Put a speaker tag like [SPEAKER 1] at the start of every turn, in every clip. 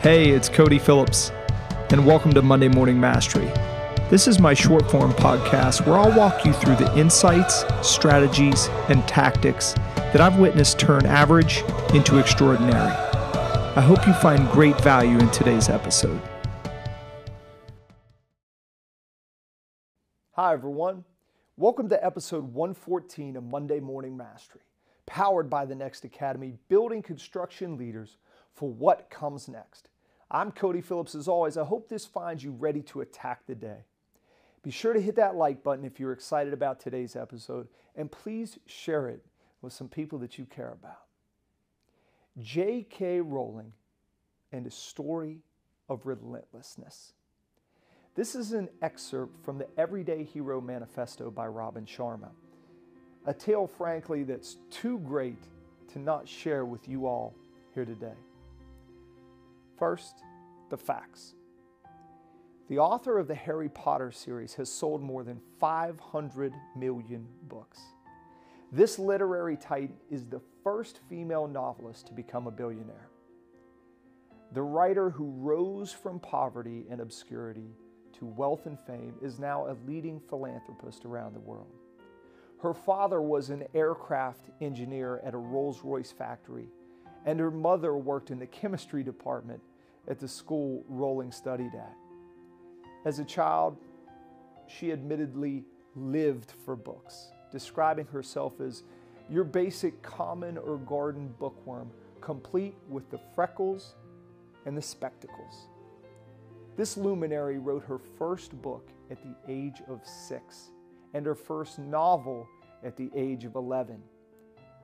[SPEAKER 1] Hey, it's Cody Phillips, and welcome to Monday Morning Mastery. This is my short form podcast where I'll walk you through the insights, strategies, and tactics that I've witnessed turn average into extraordinary. I hope you find great value in today's episode.
[SPEAKER 2] Hi, everyone. Welcome to episode 114 of Monday Morning Mastery, powered by the Next Academy, building construction leaders for what comes next. I'm Cody Phillips. As always, I hope this finds you ready to attack the day. Be sure to hit that like button if you're excited about today's episode, and please share it with some people that you care about. J.K. Rowling and a story of relentlessness. This is an excerpt from the Everyday Hero Manifesto by Robin Sharma, a tale, frankly, that's too great to not share with you all here today. First, the facts. The author of the Harry Potter series has sold more than 500 million books. This literary titan is the first female novelist to become a billionaire. The writer who rose from poverty and obscurity to wealth and fame is now a leading philanthropist around the world. Her father was an aircraft engineer at a Rolls Royce factory, and her mother worked in the chemistry department at the school Rowling studied at. As a child, she admittedly lived for books, describing herself as your basic common or garden bookworm, complete with the freckles and the spectacles. This luminary wrote her first book at the age of six and her first novel at the age of 11.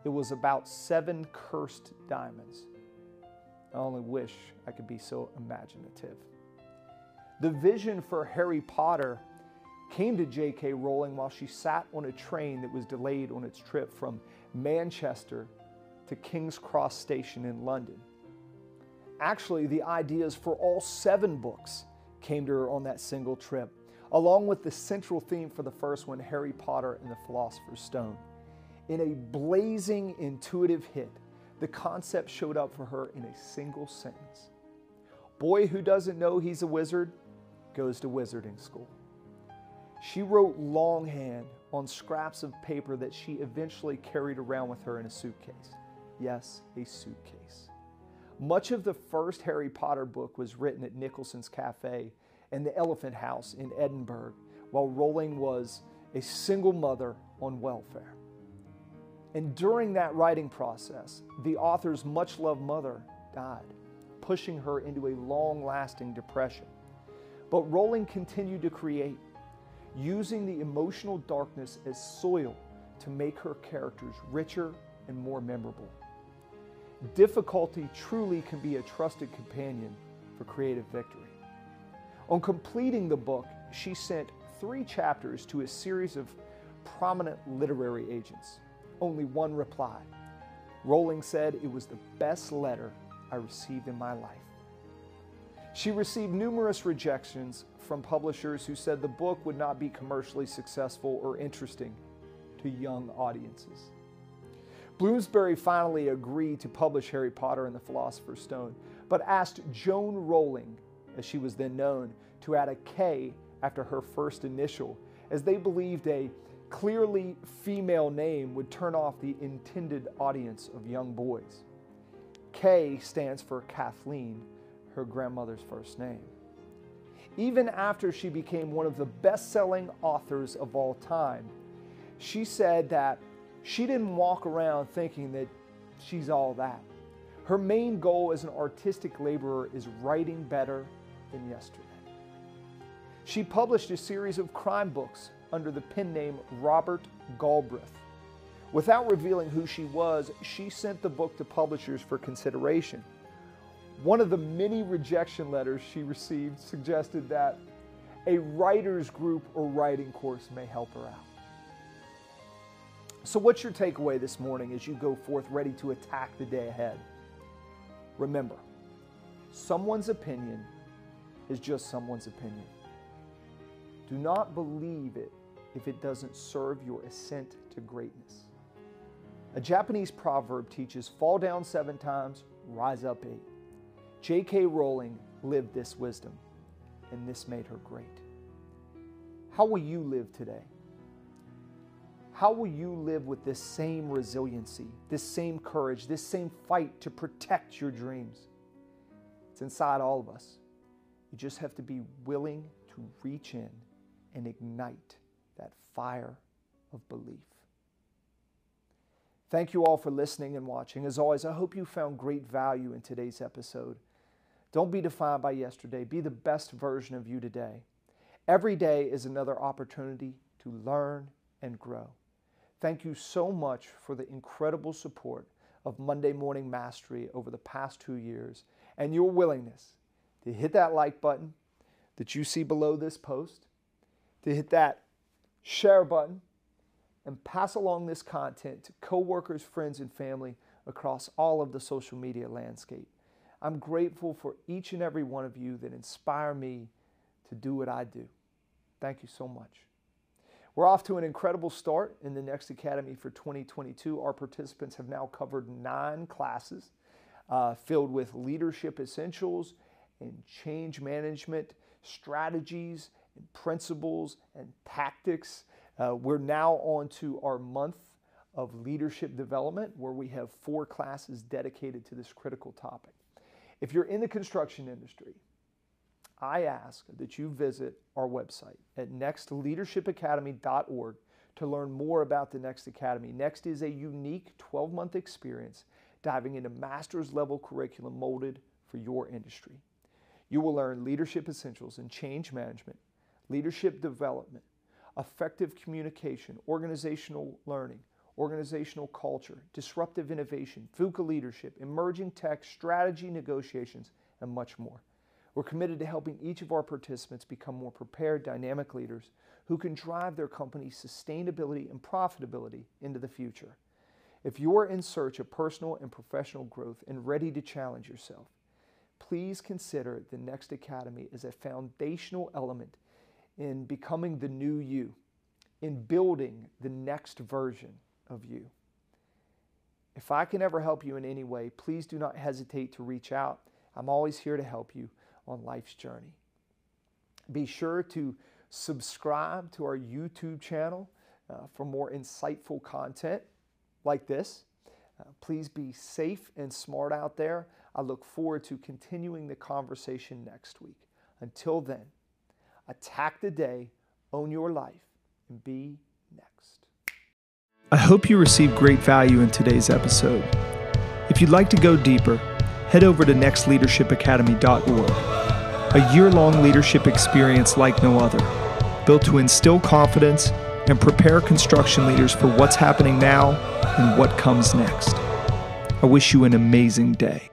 [SPEAKER 2] It was about seven cursed diamonds. I only wish I could be so imaginative. The vision for Harry Potter came to J.K. Rowling while she sat on a train that was delayed on its trip from Manchester to King's Cross Station in London. Actually, the ideas for all seven books came to her on that single trip, along with the central theme for the first one, Harry Potter and the Philosopher's Stone. In a blazing, intuitive hit, the concept showed up for her in a single sentence. Boy who doesn't know he's a wizard goes to wizarding school. She wrote longhand on scraps of paper that she eventually carried around with her in a suitcase. Yes, a suitcase. Much of the first Harry Potter book was written at Nicholson's Cafe and the Elephant House in Edinburgh, while Rowling was a single mother on welfare. And during that writing process, the author's much loved mother died, pushing her into a long lasting depression. But Rowling continued to create, using the emotional darkness as soil to make her characters richer and more memorable. Difficulty truly can be a trusted companion for creative victory. On completing the book, she sent three chapters to a series of prominent literary agents. Only one reply. Rowling said it was the best letter I received in my life. She received numerous rejections from publishers who said the book would not be commercially successful or interesting to young audiences. Bloomsbury finally agreed to publish Harry Potter and the Philosopher's Stone, but asked Joan Rowling, as she was then known, to add a K after her first initial, as they believed a clearly female name would turn off the intended audience of young boys. K stands for Kathleen, her grandmother's first name. Even after she became one of the best selling authors of all time, she said that she didn't walk around thinking that she's all that. Her main goal as an artistic laborer is writing better than yesterday. She published a series of crime books under the pen name Robert Galbraith. Without revealing who she was, she sent the book to publishers for consideration. One of the many rejection letters she received suggested that a writer's group or writing course may help her out. So, what's your takeaway this morning as you go forth ready to attack the day ahead? Remember, someone's opinion is just someone's opinion. Do not believe it if it doesn't serve your ascent to greatness. A Japanese proverb teaches fall down seven times, rise up eight. J.K. Rowling lived this wisdom, and this made her great. How will you live today? How will you live with this same resiliency, this same courage, this same fight to protect your dreams? It's inside all of us. You just have to be willing to reach in and ignite that fire of belief. Thank you all for listening and watching. As always, I hope you found great value in today's episode. Don't be defined by yesterday, be the best version of you today. Every day is another opportunity to learn and grow. Thank you so much for the incredible support of Monday Morning Mastery over the past two years and your willingness to hit that like button that you see below this post, to hit that share button, and pass along this content to coworkers, friends, and family across all of the social media landscape. I'm grateful for each and every one of you that inspire me to do what I do. Thank you so much. We're off to an incredible start in the Next Academy for 2022. Our participants have now covered nine classes uh, filled with leadership essentials and change management strategies and principles and tactics. Uh, we're now on to our month of leadership development where we have four classes dedicated to this critical topic. If you're in the construction industry, I ask that you visit our website at nextleadershipacademy.org to learn more about the Next Academy. Next is a unique 12 month experience diving into master's level curriculum molded for your industry. You will learn leadership essentials and change management, leadership development, effective communication, organizational learning, organizational culture, disruptive innovation, VUCA leadership, emerging tech, strategy negotiations, and much more. We're committed to helping each of our participants become more prepared, dynamic leaders who can drive their company's sustainability and profitability into the future. If you're in search of personal and professional growth and ready to challenge yourself, please consider the Next Academy as a foundational element in becoming the new you, in building the next version of you. If I can ever help you in any way, please do not hesitate to reach out. I'm always here to help you on life's journey. Be sure to subscribe to our YouTube channel uh, for more insightful content like this. Uh, please be safe and smart out there. I look forward to continuing the conversation next week. Until then, attack the day, own your life, and be next.
[SPEAKER 1] I hope you received great value in today's episode. If you'd like to go deeper, head over to nextleadershipacademy.org a year long leadership experience like no other, built to instill confidence and prepare construction leaders for what's happening now and what comes next. I wish you an amazing day.